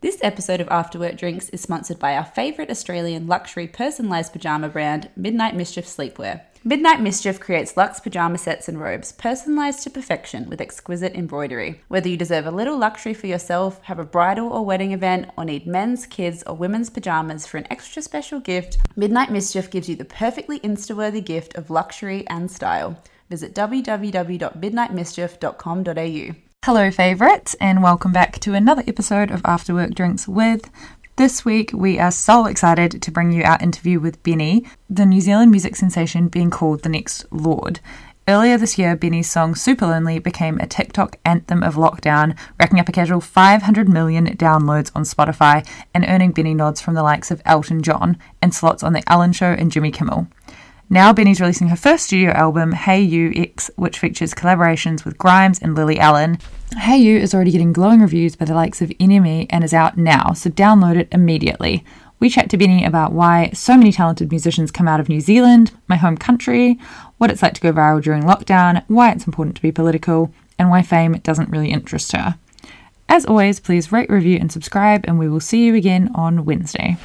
This episode of After Work Drinks is sponsored by our favourite Australian luxury personalised pyjama brand, Midnight Mischief Sleepwear. Midnight Mischief creates luxe pyjama sets and robes, personalised to perfection with exquisite embroidery. Whether you deserve a little luxury for yourself, have a bridal or wedding event, or need men's, kids, or women's pyjamas for an extra special gift, Midnight Mischief gives you the perfectly Insta-worthy gift of luxury and style. Visit www.midnightmischief.com.au. Hello, favourites, and welcome back to another episode of After Work Drinks with. This week, we are so excited to bring you our interview with Benee, the New Zealand music sensation being called the next Lorde. Earlier this year, Benee's song Supalonely became a TikTok anthem of lockdown, racking up a casual 500 million downloads on Spotify and earning Benee nods from the likes of Elton John and slots on The Ellen Show and Jimmy Kimmel. Now Benee's releasing her first studio album, Hey You X, which features collaborations with Grimes and Lily Allen. Hey You is already getting glowing reviews by the likes of NME and is out now, so download it immediately. We chat to Benee about why so many talented musicians come out of New Zealand, my home country, what it's like to go viral during lockdown, why it's important to be political, and why fame doesn't really interest her. As always, please rate, review, and subscribe, and we will see you again on Wednesday.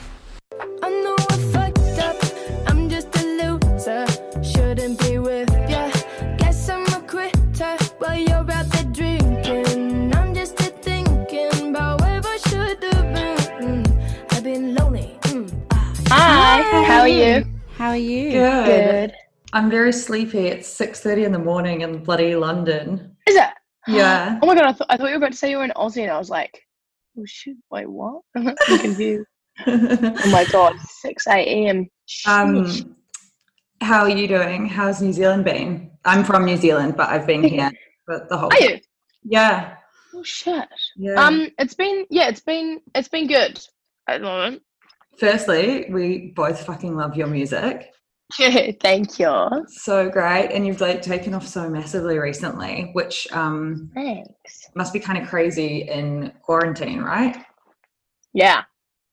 How are you? How are you? Good. Good. I'm very sleepy. It's six thirty in the morning in bloody London. Is it? Yeah. Oh my god, I, th- I thought you were about to say you were in Aussie, and I was like, oh shoot, wait, what? I'm confused. Oh my god, 6 a.m. Um, how are you doing? How's New Zealand been? I'm from New Zealand, but I've been here for the whole. Are you? Yeah. Oh shit. Yeah. Um, it's been yeah, it's been it's been good at the moment. Firstly, we both fucking love your music. Thank you. So great, and you've like taken off so massively recently, which um Thanks. must be kind of crazy in quarantine, right? Yeah.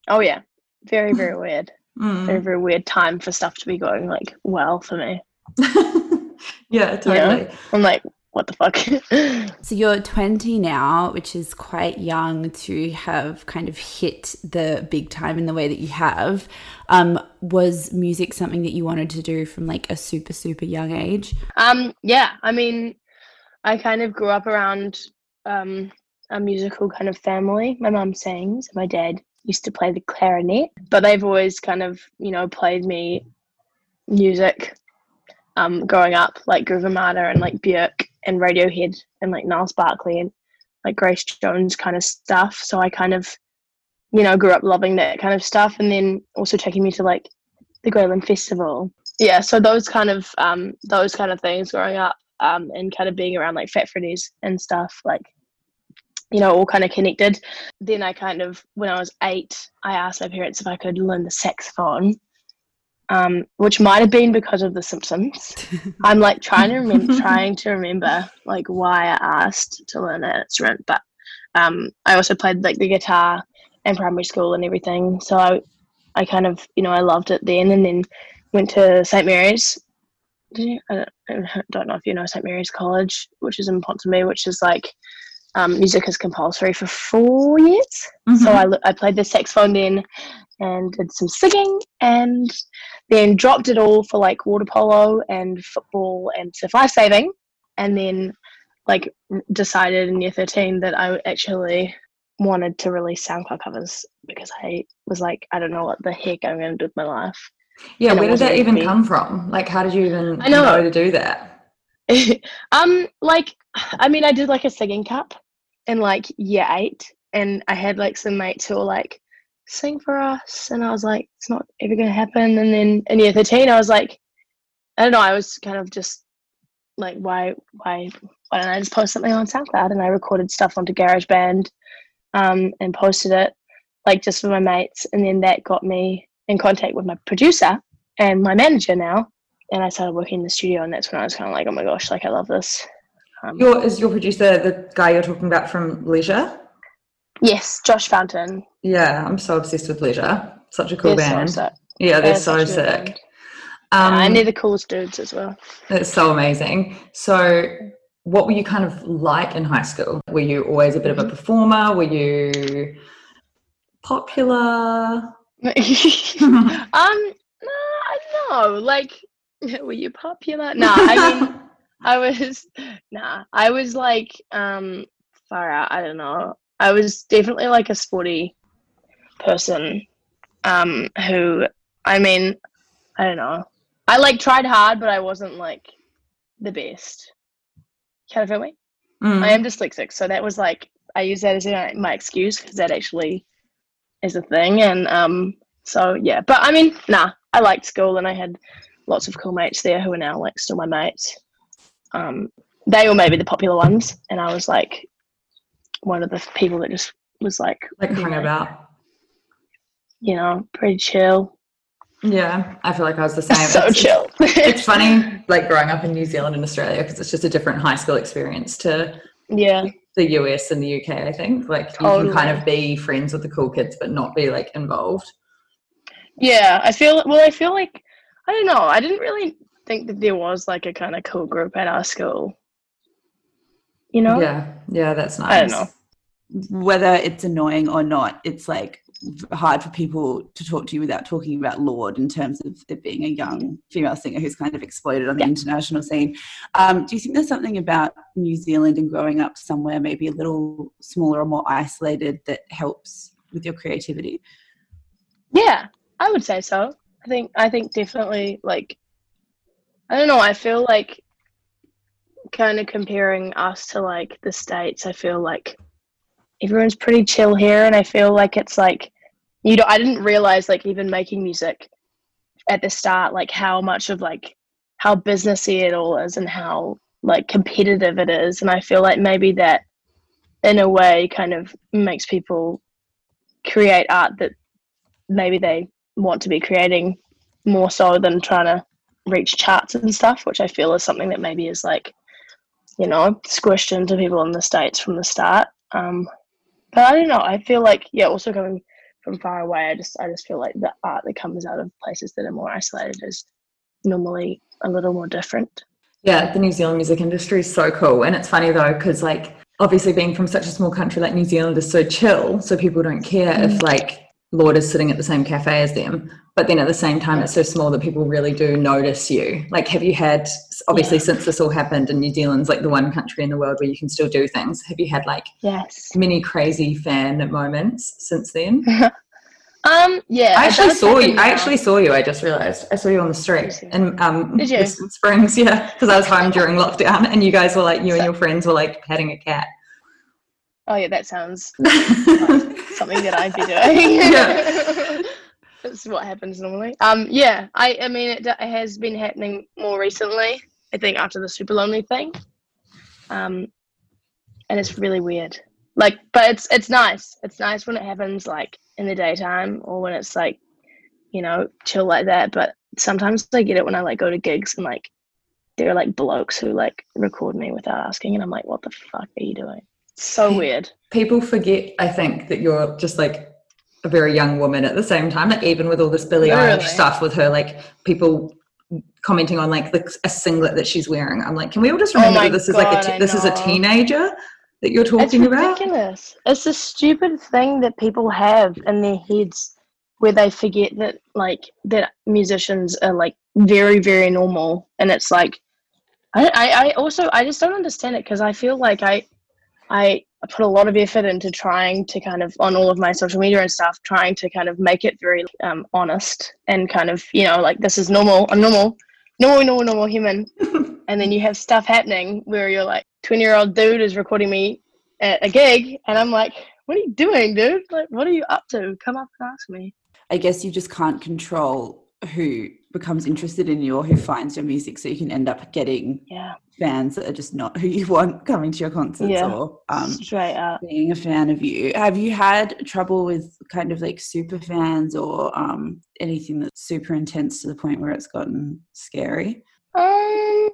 Oh yeah. Very very weird. Mm. Very very weird time for stuff to be going like well for me. yeah, totally. I'm like, what the fuck? So you're 20 now, which is quite young to have kind of hit the big time in the way that you have. Um, was music something that you wanted to do from like a super, super young age? Um, yeah, I mean, I kind of grew up around um, a musical kind of family. My mum sings, my dad used to play the clarinet, but they've always kind of, you know, played me music um, growing up, like Groove and like Björk and Radiohead and like Gnarls Barkley and like Grace Jones kind of stuff. So I kind of, you know, grew up loving that kind of stuff and then also taking me to like the Greyland Festival. Yeah, so those kind of um those kind of things growing up um and kind of being around like Fat Freddy's and stuff like you know, all kind of connected. Then I kind of, when I was eight, I asked my parents if I could learn the saxophone, um, which might have been because of The Simpsons. I'm like trying to remember, trying to remember like why I asked to learn that instrument, but um, I also played like the guitar in primary school and everything. So I, I kind of, you know, I loved it then, and then went to St Mary's. I don't, I don't know if you know St Mary's College, which is in Ponsonby, which is like um, music is compulsory for four years. So I, I played the saxophone then and did some singing and then dropped it all for like water polo and football and surf life saving. And then like decided in year 13 that I actually wanted to release SoundCloud covers because I was like, I don't know what the heck I'm going to do with my life. Yeah, And where did that even come from? Like, how did you even I know. to do that? um, like, I mean, I did like a singing cup in like year eight, and I had like some mates who were like, sing for us, and I was like, it's not ever gonna happen. And then in year thirteen, I was like, I don't know, I was kind of just like, why, why, why don't I just post something on SoundCloud? And I recorded stuff onto GarageBand, um, and posted it like just for my mates, and then that got me in contact with my producer and my manager now and I started working in the studio, and that's when I was kind of like, oh my gosh, like I love this. Um, Your is your producer the guy you're talking about from Leisure? yes, Josh Fountain. Yeah, I'm so obsessed with Leisure. Such a cool They're band. sick. Yeah, they're They're so such a good sick. Um, and they're the coolest dudes as well. It's so amazing. So, what were you kind of like in high school? Were you always a bit of Mm-hmm. a performer? Were you popular? um, no, I know. Like, were you popular? No, I mean, I was nah. I was like um far out. I don't know. I was definitely like a sporty person. Um, who I mean, I don't know. I like tried hard, but I wasn't like the best. Kind of feel me? Mm. I am dyslexic, so that was like I use that as my excuse because that actually is a thing, and um, so yeah. But I mean, nah, I liked school, and I had lots of cool mates there who are now like still my mates. Um, they were maybe the popular ones, and I was like one of the people that just was like like hung know, about. you know, pretty chill, Yeah, I feel like I was the same. so It's- chill. It's funny, like growing up in New Zealand and Australia, because it's just a different high school experience to yeah, the US and the UK. I think like you can kind of be friends with the cool kids, but not be like involved. yeah. I feel well. I feel like I don't know. I didn't really think that there was like a kind of cool group at our school. You know? Yeah, yeah, that's nice. I don't know. whether it's annoying or not, it's like hard for people to talk to you without talking about Lorde in terms of it being a young female singer who's kind of exploded on the Yeah. international scene. Um, do you think there's something about New Zealand and growing up somewhere maybe a little smaller or more isolated that helps with your creativity? Yeah, I would say so. I think I think definitely like I don't know, I feel like kind of comparing us to like the states, I feel like everyone's pretty chill here and I feel like it's like you know I didn't realize like even making music at the start like how much of like how businessy it all is and how like competitive it is. And I feel like maybe that in a way kind of makes people create art that maybe they want to be creating more so than trying to reach charts and stuff, which I feel is something that maybe is like, you know, squished into people in the States from the start. Um, but I don't know. I feel like, yeah, also coming from far away, I just I just feel like the art that comes out of places that are more isolated is normally a little more different. Yeah, the New Zealand music industry is so cool. And it's funny though, because like obviously being from such a small country like New Zealand is so chill, so people don't care if like Lorde is sitting at the same cafe as them. But then at the same time, it's so small that people really do notice you. Like, have you had, obviously, Yeah. since this all happened, and New Zealand's like the one country in the world where you can still do things, have you had like Yes. many crazy fan moments since then? Um. Yeah. I actually saw you. I actually saw you. I just realized I saw you on the street in um Did you? Springs. Yeah, because I was home during lockdown, and you guys were like, you and your friends were like patting a cat. Oh yeah, that sounds something that I'd be doing. Yeah. That's what happens normally. Um, yeah, I, I mean, it, it has been happening more recently. I think after the Supalonely thing. Um, and it's really weird. like but it's it's nice it's nice when it happens like in the daytime or when it's like you know chill like that but sometimes i get it when i like go to gigs and like there are like blokes who like record me without asking and i'm like what the fuck are you doing so weird People forget, I think, that you're just like a very young woman at the same time. Like even with all this Billie Eilish stuff with her, like people commenting on like the, a singlet that she's wearing. I'm like, can we all just Oh remember my that this is like a this is a teenager that you're it's talking about? ridiculous it's a stupid thing that people have in their heads where they forget that like that musicians are like very very normal and it's like i i, I also i just don't understand it because i feel like i i put a lot of effort into trying to kind of on all of my social media and stuff trying to kind of make it very um, honest and kind of you know like this is normal i'm normal normal normal normal human. And then you have stuff happening where you're like 20 year old dude is recording me at a gig and i'm like what are you doing dude? Like what are you up to? Come up and ask me. I guess you just can't control who becomes interested in you or who finds your music, so you can end up getting yeah fans that are just not who you want coming to your concerts Yeah. or um, straight up being a fan of you. Have you had trouble with kind of like super fans or um, anything that's super intense to the point where it's gotten scary? um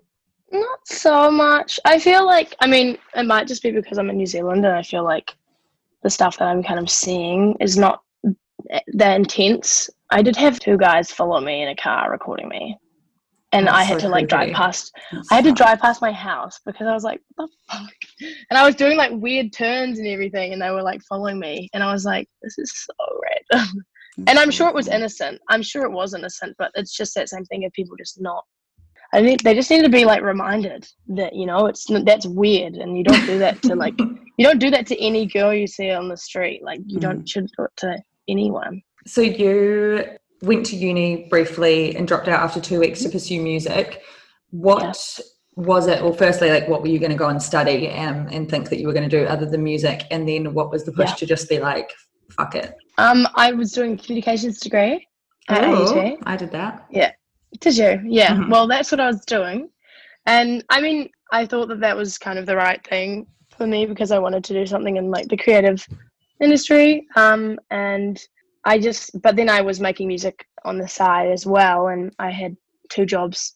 not so much i feel like i mean it might just be because i'm in new zealand and i feel like the stuff that i'm kind of seeing is not that intense i did have two guys follow me in a car recording me and That's i had so to like drive past That's I had to drive past my house because I was like, what the fuck? And I was doing like weird turns and everything, and they were like following me. And I was like, this is so random. and I'm sure it was innocent. I'm sure it was innocent, but it's just that same thing of people just not. I think they just need to be like reminded that you know it's that's weird, and you don't do that to like you don't do that to any girl you see on the street. Like you don't mm. should do it to anyone. So you went to uni briefly and dropped out after two weeks to pursue music. What was it? Well, firstly, like what were you going to go and study um, and think that you were going to do other than music? And then what was the push Yeah. to just be like, fuck it? Um, I was doing communications degree at Oh, AUT. I did that. Yeah. Did you? Yeah. Mhm. Well, that's what I was doing. And I mean, I thought that that was kind of the right thing for me because I wanted to do something in like the creative industry. Um, and I just, but then I was making music on the side as well. And I had two jobs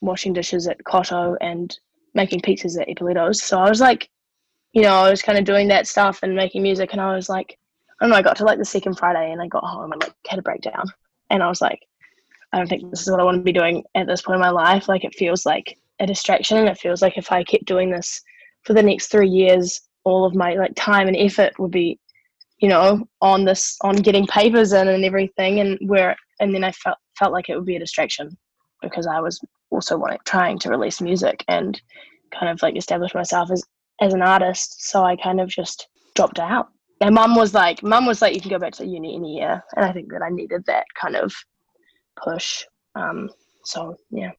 washing dishes at Cotto and making pizzas at Ippolito's. So I was like, you know, I was kind of doing that stuff and making music. And I was like, I don't know, I got to like the second Friday and I got home and like had a breakdown. And I was like, I don't think this is what I want to be doing at this point in my life. Like it feels like a distraction and it feels like if I kept doing this for the next three years, all of my like time and effort would be, you know, on this on getting papers in and everything and where and then I felt felt like it would be a distraction because I was also wanting trying to release music and kind of like establish myself as as an artist. So I kind of just dropped out. And mum was like mum was like, you can go back to uni in a year. And I think that I needed that kind of push. Um, so yeah,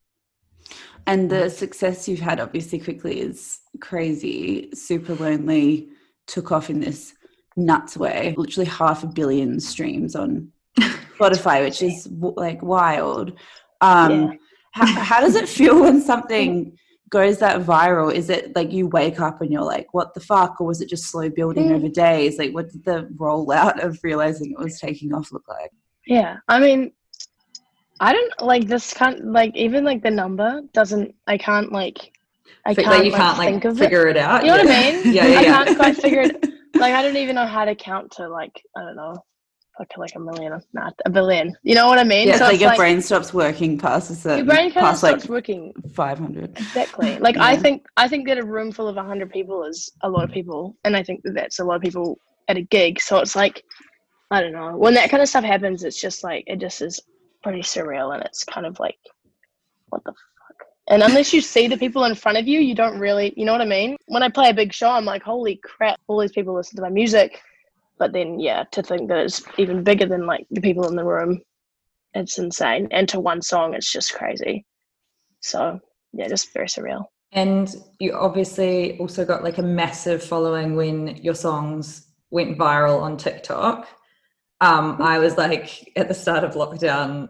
And the success you've had obviously quickly is crazy. Supalonely took off in this nuts way. Literally half a billion streams on Spotify, which is like wild. Um, Yeah. how, how does it feel when something goes that viral? Is it like you wake up and you're like, what the fuck? Or was it just slow building Mm. over days? Like, what did the rollout of realizing it was taking off look like? yeah. I mean, I don't like this. Can't like even like the number doesn't. I can't like. I can't, like you can't think like of figure it, out. You know what. I mean? yeah, yeah, I yeah. can't quite figure it. Like I don't even know how to count to like I don't know, like like a million, not a billion. You know what I mean? Yeah, it's So like it's your brain stops working past a certain. your brain kind of past stops like working. 500. Exactly. Like I think I think that a room full of hundred people is a lot of people, and I think that that's a lot of people at a gig. So it's like I don't know when that kind of stuff happens. It's just like it just is pretty surreal, and it's kind of like what the. And unless you see the people in front of you, you don't really, you know what I mean? When I play a big show, I'm like, holy crap, all these people listen to my music. But then, yeah, to think that it's even bigger than like the people in the room, it's insane. And to one song, it's just crazy. So, yeah, just very surreal. And you obviously also got like a massive following when your songs went viral on TikTok. Um, I was like at the start of lockdown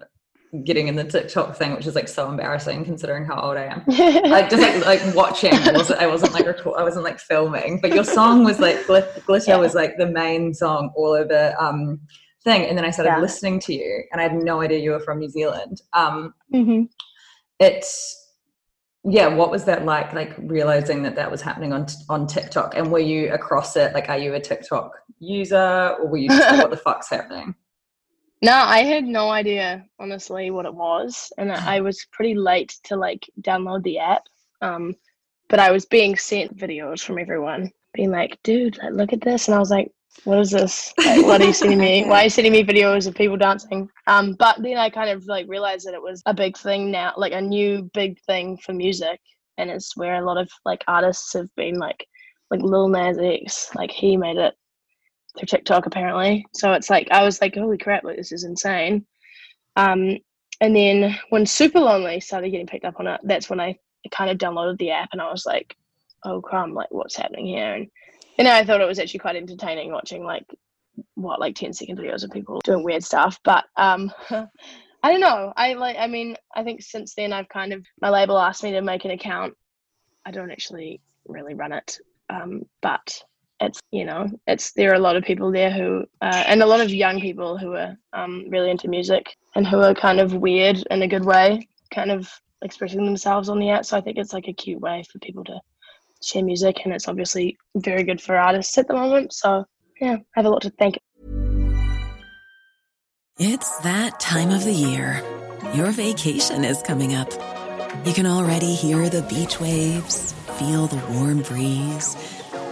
getting in the TikTok thing, which is like so embarrassing considering how old I am. like just like like watching. I wasn't, I wasn't like record, I wasn't like filming. But your song was like Glit- glitter Yeah. was like the main song all over um thing. And then I started Yeah. listening to you, and I had no idea you were from New Zealand. Um, hmm it's yeah. What was that like? Like realizing that that was happening on on TikTok, and were you across it? Like, are you a TikTok user, or were you just like, what the fuck's happening? No, I had no idea honestly what it was, and I I was pretty late to like download the app. Um, but I was being sent videos from everyone, being like, "Dude, like, look at this," and I was like, "What is this? Like, what are you sending me? Why are you sending me videos of people dancing?" Um, but then I kind of like realized that it was a big thing now, like a new big thing for music, and it's where a lot of like artists have been like, like Lil Nas X, like he made it through TikTok apparently. So it's like I was like, holy crap, like this is insane. Um, and then when Supalonely started getting picked up on it, that's when I kind of downloaded the app and I was like, oh crumb, like what's happening here? And know, I thought it was actually quite entertaining watching like what like 10 second videos of people doing weird stuff. But um I don't know. I like I mean, I think since then I've kind of my label asked me to make an account. I don't actually really run it. Um, but it's you know it's there are a lot of people there who uh, and a lot of young people who are um, really into music and who are kind of weird in a good way kind of expressing themselves on the app so i think it's like a cute way for people to share music and it's obviously very good for artists at the moment so yeah i have a lot to thank It's that time of the year. Your vacation is coming up. You can already hear the beach waves, feel the warm breeze,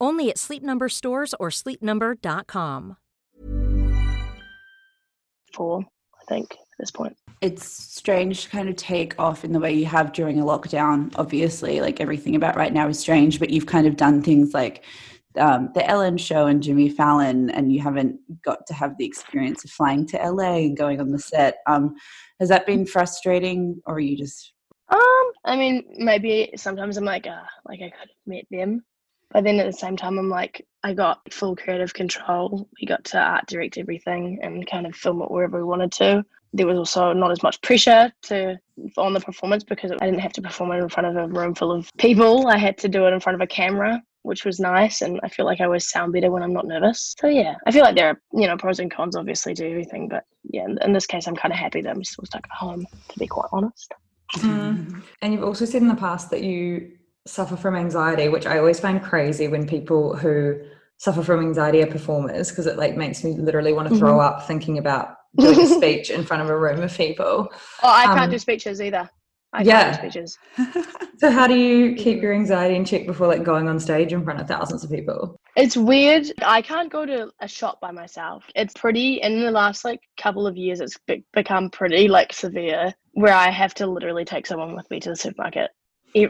Only at Sleep Number stores or sleepnumber.com. for i think at this point it's strange to kind of take off in the way you have during a lockdown. Obviously, like everything about right now is strange, but you've kind of done things like um, the Ellen show and Jimmy Fallon, and you haven't got to have the experience of flying to LA and going on the set. Um, has that been frustrating, or are you just Um, I mean, maybe sometimes I'm like, uh, like I could have met them, but then at the same time, I'm like, I got full creative control. We got to art direct everything and kind of film it wherever we wanted to. There was also not as much pressure to on the performance because I didn't have to perform it in front of a room full of people. I had to do it in front of a camera, which was nice, and I feel like I always sound better when I'm not nervous. So yeah, I feel like there are you know pros and cons obviously to everything, but yeah, in, this case, I'm kind of happy that I'm still stuck at home. To be quite honest. Mm. And you've also said in the past that you suffer from anxiety, which I always find crazy when people who suffer from anxiety are performers because it like makes me literally want to throw Mhm. up thinking about doing a speech in front of a room of people. Oh, I can't Um, do speeches either. I yeah. can't do speeches. So how do you keep your anxiety in check before like going on stage in front of thousands of people? It's weird. I can't go to a shop by myself. It's pretty in the last like couple of years. It's be- become pretty like severe where I have to literally take someone with me to the supermarket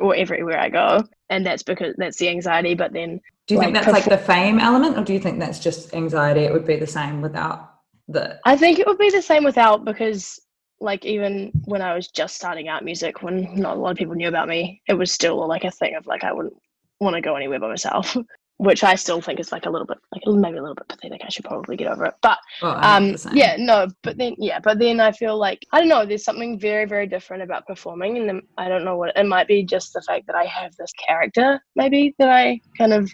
or everywhere I go, and that's because that's the anxiety. But then, Do you think Like, that's like the fame element or do you think that's just anxiety? It would be the same without the I think it would be the same without because like even when I was just starting out music, when not a lot of people knew about me, it was still like a thing of like I wouldn't want to go anywhere by myself, which I still think is like a little bit like maybe a little bit pathetic. I should probably get over it, but I'm um yeah no but then yeah but then i feel like i don't know there's something very very different about performing and then i don't know what it might be just the fact that i have this character maybe that i kind of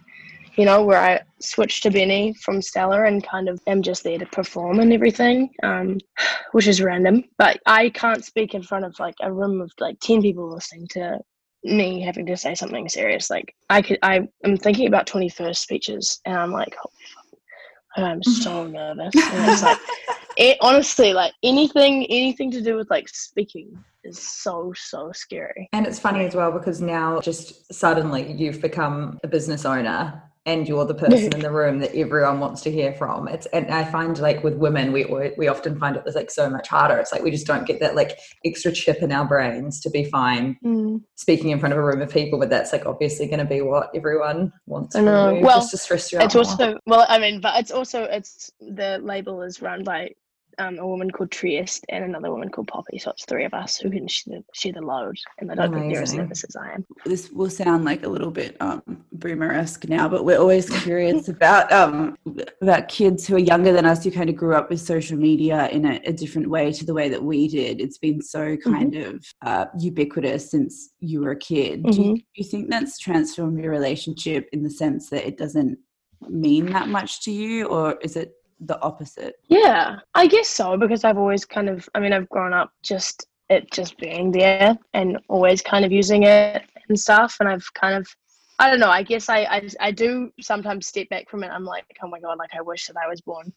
you know where i switched to benee from stella and kind of am just there to perform and everything um which is random. But i can't speak in front of like a room of like 10 people listening to me having to say something serious. Like I could, I am thinking about twenty first speeches, and I'm like, oh, fuck, I'm so nervous. And it's like, it honestly, like anything, anything to do with like speaking is so so scary. And it's funny as well because now just suddenly you've become a business owner and you're the person in the room that everyone wants to hear from. It's and I find like with women, we we often find it was like so much harder. It's like we just don't get that like extra chip in our brains to be fine Mm. speaking in front of a room of people. But that's like obviously going to be what everyone wants. I from know. you, Well, just to stress you out. It's more. also well, I mean, but it's also it's the label is run by um, a woman called Trieste and another woman called Poppy. So it's three of us who can share, share the load, and I don't think they're as nervous as I am. this will sound like a little bit um, boomer-esque now, but we're always curious about um, about kids who are younger than us who kind of grew up with social media in a, a different way to the way that we did. It's been so kind of uh, ubiquitous since you were a kid. Do, you, Mhm. do you think that's transformed your relationship in the sense that it doesn't mean that much to you, or is it the opposite? Yeah, I guess so because I've always kind of, I mean, I've grown up just it just being there and always kind of using it and stuff, and I've kind of. I don't know. I guess I, I I do sometimes step back from it. I'm like, oh my god, like I wish that I was born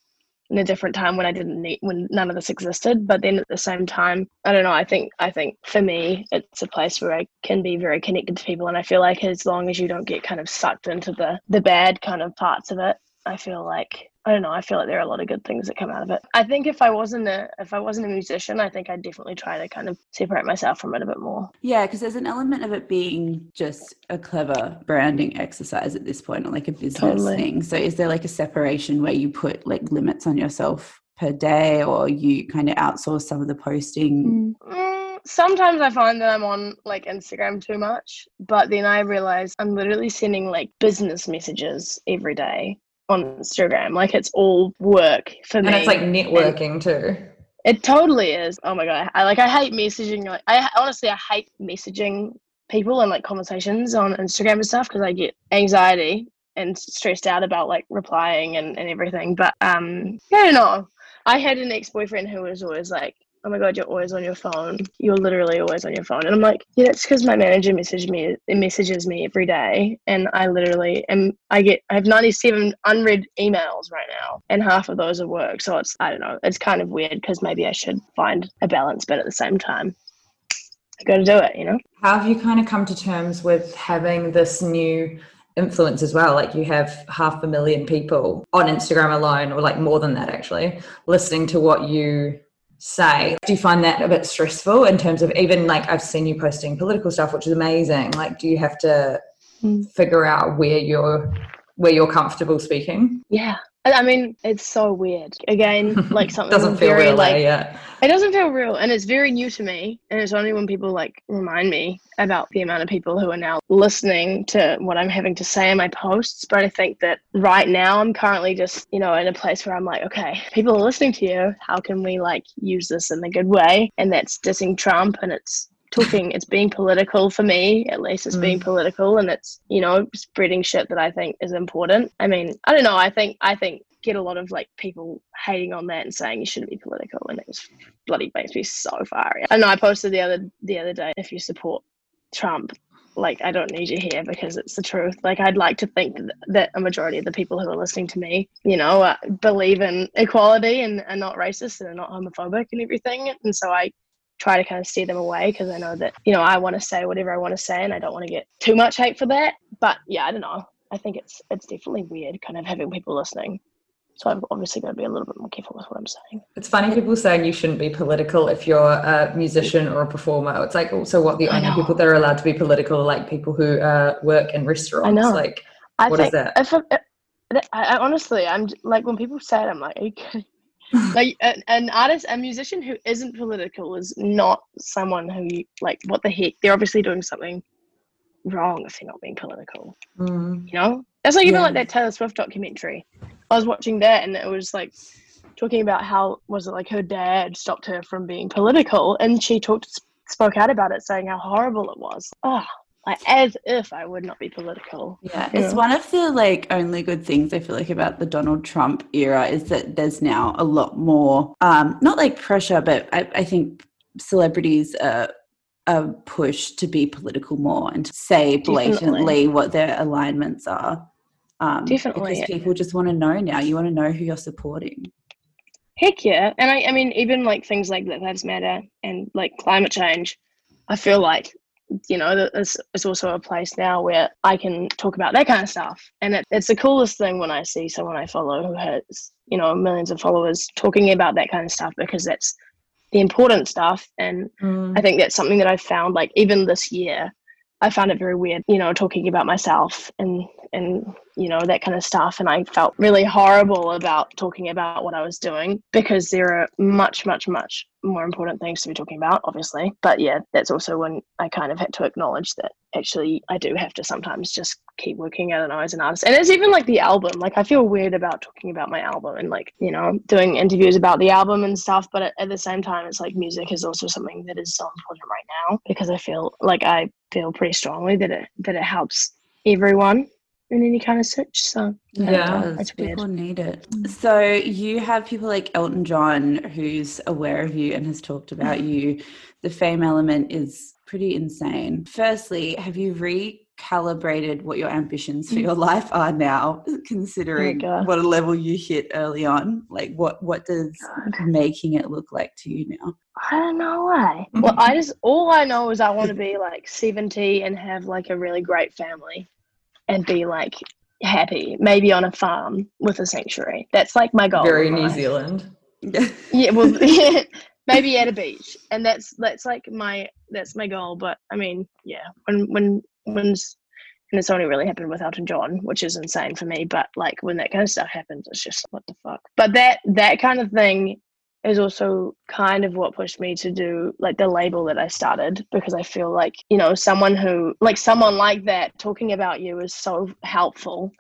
in a different time when I didn't need when none of this existed. But then at the same time, I don't know. I think I think for me, it's a place where I can be very connected to people, and I feel like as long as you don't get kind of sucked into the the bad kind of parts of it, I feel like I don't know. I feel like there are a lot of good things that come out of it. I think if I wasn't a if I wasn't a musician, I think I'd definitely try to kind of separate myself from it a bit more. Yeah, because there's an element of it being just a clever branding exercise at this point, or like a business Totally. thing. So, is there like a separation where you put like limits on yourself per day, or you kind of outsource some of the posting? Mm, sometimes I find that I'm on like Instagram too much, but then I realize I'm literally sending like business messages every day on Instagram. Like it's all work for me. and it's like networking too. It totally is. Oh my god! I like. I hate messaging. Like, I honestly, I hate messaging people and like conversations on Instagram and stuff because I get anxiety and stressed out about like replying and, and everything. But um, I don't know. I had an ex boyfriend who was always like, "Oh my god, you're always on your phone. You're literally always on your phone." And I'm like, "Yeah, that's because my manager messaged me. It messages me every day, and I literally am. I get. I have 97 unread emails right now, and half of those are work. So it's. I don't know. It's kind of weird because maybe I should find a balance, but at the same time, I got to do it. You know. How have you kind of come to terms with having this new influence as well? Like you have half a million people on Instagram alone, or like more than that actually, listening to what you say. Do you find that a bit stressful in terms of even like I've seen you posting political stuff, which is amazing. Like, do you have to Mm. figure out where you're where you're comfortable speaking? Yeah. I mean, it's so weird. Again, like something Doesn't feel very real, like like, yeah. It doesn't feel real, and it's very new to me. And it's only when people like remind me about the amount of people who are now listening to what I'm having to say in my posts. But I think that right now I'm currently just, you know, in a place where I'm like, okay, people are listening to you. How can we like use this in a good way? And that's dissing Trump, and it's talking. It's being political for me, at least. It's being political, and it's you know spreading shit that I think is important. I mean, I don't know. I think I think get a lot of like people hating on that and saying you shouldn't be political and it was bloody makes me so far I know I posted the other the other day if you support Trump like I don't need you here because it's the truth like I'd like to think that a majority of the people who are listening to me you know uh, believe in equality and are not racist and are not homophobic and everything and so I try to kind of steer them away because I know that you know I want to say whatever I want to say and I don't want to get too much hate for that but yeah I don't know I think it's it's definitely weird kind of having people listening so I'm obviously going to be a little bit more careful with what I'm saying. It's funny people saying you shouldn't be political if you're a musician or a performer. It's like also what the only people that are allowed to be political are like people who uh, work in restaurants. I know. Like I What is that? If I, I, I honestly, I'm like when people say it, I'm like, kidding? Like an, an artist, a musician who isn't political is not someone who like. What the heck? They're obviously doing something wrong if they're not being political. mm, You know, that's like even Yeah. like that Taylor Swift documentary. I was watching that, and it was like talking about how was it like her dad stopped her from being political, and she talked spoke out about it, saying how horrible it was. Oh, like as if I would not be political. Yeah, Yeah. it's one of the like only good things I feel like about the Donald Trump era is that there's now a lot more, um, not like pressure, but I, I think celebrities are a push to be political more and to say Definitely. blatantly what their alignments are. Um, Definitely. Because people just want to know now. You want to know who you're supporting. Heck yeah. And I, I mean, even like things like Black Lives Matter and like climate change, I feel like, you know, it's, it's also a place now where I can talk about that kind of stuff. And it, it's the coolest thing when I see someone I follow who has, you know, millions of followers talking about that kind of stuff because that's the important stuff. And mm. I think that's something that I found like even this year, I found it very weird, you know, talking about myself and and you know that kind of stuff. And I felt really horrible about talking about what I was doing because there are much much much more important things to be talking about obviously. But yeah that's also when I kind of had to acknowledge that actually I do have to sometimes just keep working I don't know as an artist and it's even like the album like I feel weird about talking about my album and like you know doing interviews about the album and stuff. But at, at the same time it's like music is also something that is so important right now because I feel like I feel pretty strongly that it that it helps everyone in any kind of search. So It uh, Yeah. does. That's. People need it. So you have people like Elton John who's aware of you and has talked about you. The fame element is pretty insane. Firstly, have you recalibrated what your ambitions for mm. your life are now, oh considering God. what a level you hit early on? Like what what does making it look like to you now? I don't know why. Well, I mm-hmm. just all I know is I want to be like seventy and have like a really great family, and be like happy, maybe on a farm with a sanctuary. That's like my goal. Very New life. Zealand. Yeah, well, maybe at a beach, and that's that's like my that's my goal. But I mean, yeah, when when when's and it's only really happened with Elton John, which is insane for me. But like when that kind of stuff happens, it's just what the fuck. But that that kind of thing is also kind of what pushed me to do like the label that I started because I feel like you know someone who like someone like that talking about you is so helpful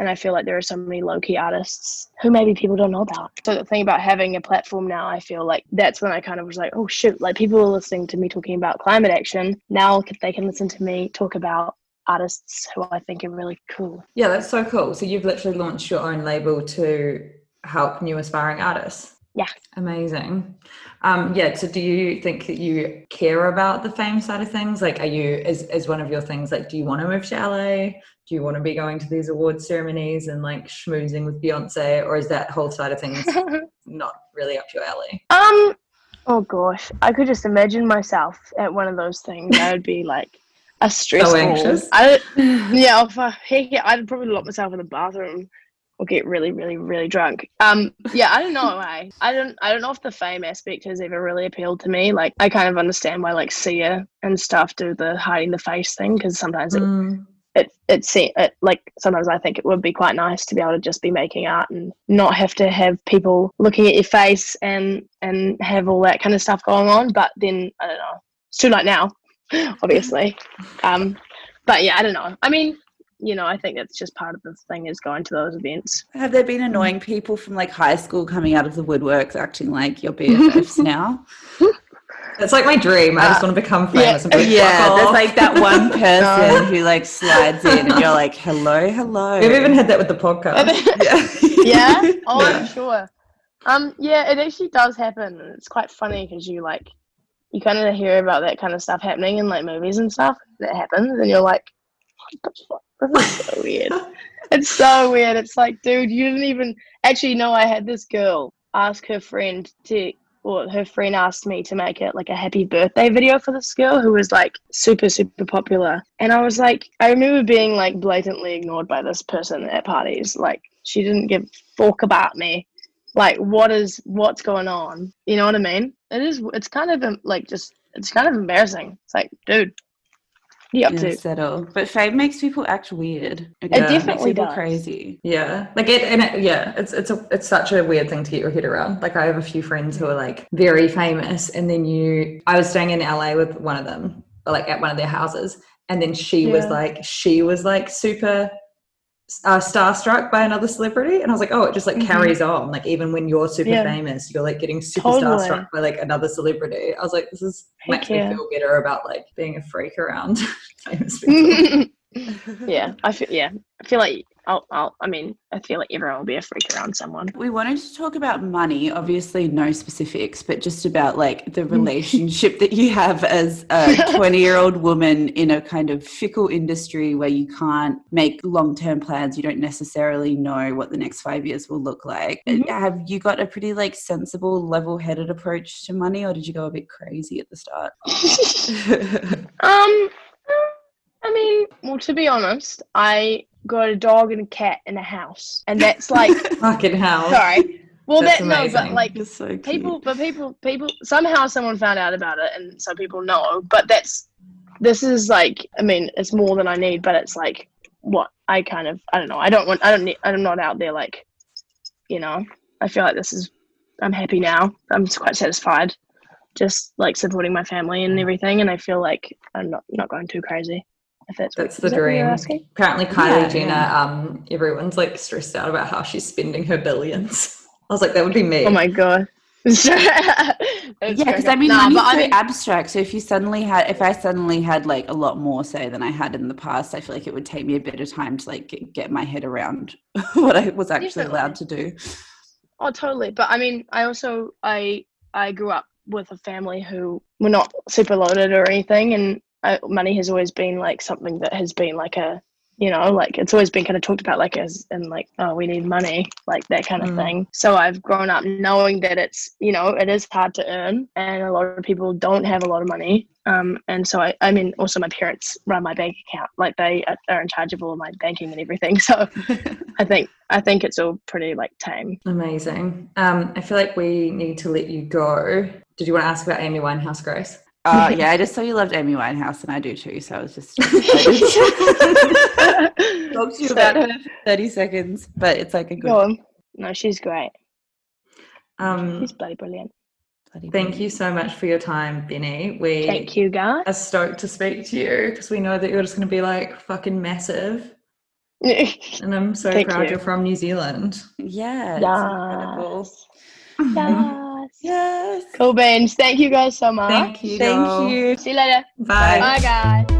and I feel like there are so many low key artists who maybe people don't know about. So the thing about having a platform now, I feel like that's when I kind of was like, oh shoot, like people are listening to me talking about climate action. Now they can listen to me talk about artists who I think are really cool. Yeah, that's so cool. So you've literally launched your own label to help new aspiring artists. Yeah. Amazing. Um, yeah. So do you think that you care about the fame side of things? Like, are you, is, is one of your things, like, do you want to move to LA? Do you want to be going to these award ceremonies and like schmoozing with Beyonce? Or is that whole side of things not really up your alley? Um, oh gosh, I could just imagine myself at one of those things. I would be like a stress So anxious. I yeah, if I, heck yeah, I'd probably lock myself in the bathroom or get really, really, really drunk. Um, yeah, I don't know. I I don't I don't know if the fame aspect has ever really appealed to me. Like, I kind of understand why like Sia and stuff do the hiding the face thing because sometimes Mm, it it, it, se- it like sometimes I think it would be quite nice to be able to just be making art and not have to have people looking at your face and and have all that kind of stuff going on. But then I don't know. It's too late now, obviously. Um, but yeah, I don't know. I mean, you know, I think that's just part of the thing is going to those events. Have there been annoying people from like high school coming out of the woodworks acting like your BFFs now? It's like my dream. I just want to become famous and be like, yeah, "Fuck there's like that one person who like slides in and you're like, hello, hello. We've even had that with the podcast. yeah. yeah. Oh, I'm sure. Um, yeah, it actually does happen. It's quite funny because you like, you kind of hear about that kind of stuff happening in like movies and stuff that happens, and you're like, what? This is so weird. It's so weird. It's like, dude, you didn't even actually know. I had this girl ask her friend to, or her friend asked me to make it like a happy birthday video for this girl who was like super super popular, and I was like, I remember being like blatantly ignored by this person at parties. Like, she didn't give fuck about me. Like, what is what's going on? You know what I mean? It is. It's kind of like just. It's kind of embarrassing. It's like, dude, what are you up Yeah, to? settle. But fame makes people act weird. It, Yeah. definitely does. crazy. Yeah, like it, and it, yeah, it's it's a it's such a weird thing to get your head around. Like I have a few friends who are like very famous, and then you, I was staying in LA with one of them, like at one of their houses, and then she was like, she was like super uh, starstruck by another celebrity, and I was like, oh, it just like Mhm. carries on. Like even when you're super Yeah. famous, you're like getting super Totally. starstruck by like another celebrity. I was like, this is Heck makes yeah. me feel better about like being a freak around famous people. Yeah, I feel yeah, I feel like I'll, I'll, I mean, I feel like everyone will be a freak around someone. We wanted to talk about money, obviously no specifics, but just about like the relationship that you have as a 20 year old woman in a kind of fickle industry where you can't make long term plans. You don't necessarily know what the next five years will look like. Mhm. Have you got a pretty like sensible, level headed approach to money, or did you go a bit crazy at the start? Um, I mean, well, to be honest, I got a dog and a cat in a house, and that's like, Fucking hell. sorry. Well, That's that no, but like so people, but people, people somehow someone found out about it, and so people know. But that's this is like, I mean, it's more than I need, but it's like what I kind of, I don't know. I don't want, I don't need, I'm not out there like, you know. I feel like this is, I'm happy now. I'm just quite satisfied, just like supporting my family and everything, and I feel like I'm not not going too crazy. If that's what- That's the is that dream. asking? Apparently, Kylie Yeah, Jenner, yeah. um, everyone's like stressed out about how she's spending her billions. I was like, that would be me. Oh my god. yeah, because I mean, Nah, money's but I so mean- abstract. So if you suddenly had, if I suddenly had like a lot more say than I had in the past, I feel like it would take me a bit of time to like get, get my head around what I was actually allowed to do. Oh, totally. But I mean, I also I I grew up with a family who were not super loaded or anything, and I, money has always been like something that has been like a you know like it's always been kind of talked about like as and like oh we need money like that kind of Mm. thing. So I've grown up knowing that it's you know it is hard to earn, and a lot of people don't have a lot of money. Um, and so I, I mean, also my parents run my bank account, like they are- are in charge of all my banking and everything. So I think I think it's all pretty like tame. Amazing. Um, I feel like we need to let you go. Did you want to ask about Amy Winehouse, Grace? Uh, yeah, I just saw you loved Amy Winehouse, and I do too. So I was just talk to you about her for thirty seconds, but it's like a good. Go on. No, she's great. Um, She's bloody brilliant. bloody thank you so much for your time, Benee. We Thank you, guys. are stoked to speak to you because we know that you're just going to be like fucking massive. And I'm so Thank proud you. you. are from New Zealand. Yeah, it's incredible. yes. Yes. Yes. Cool beans. Thank you guys so much. Thank you. Thank you. See you later. Bye. Bye, guys.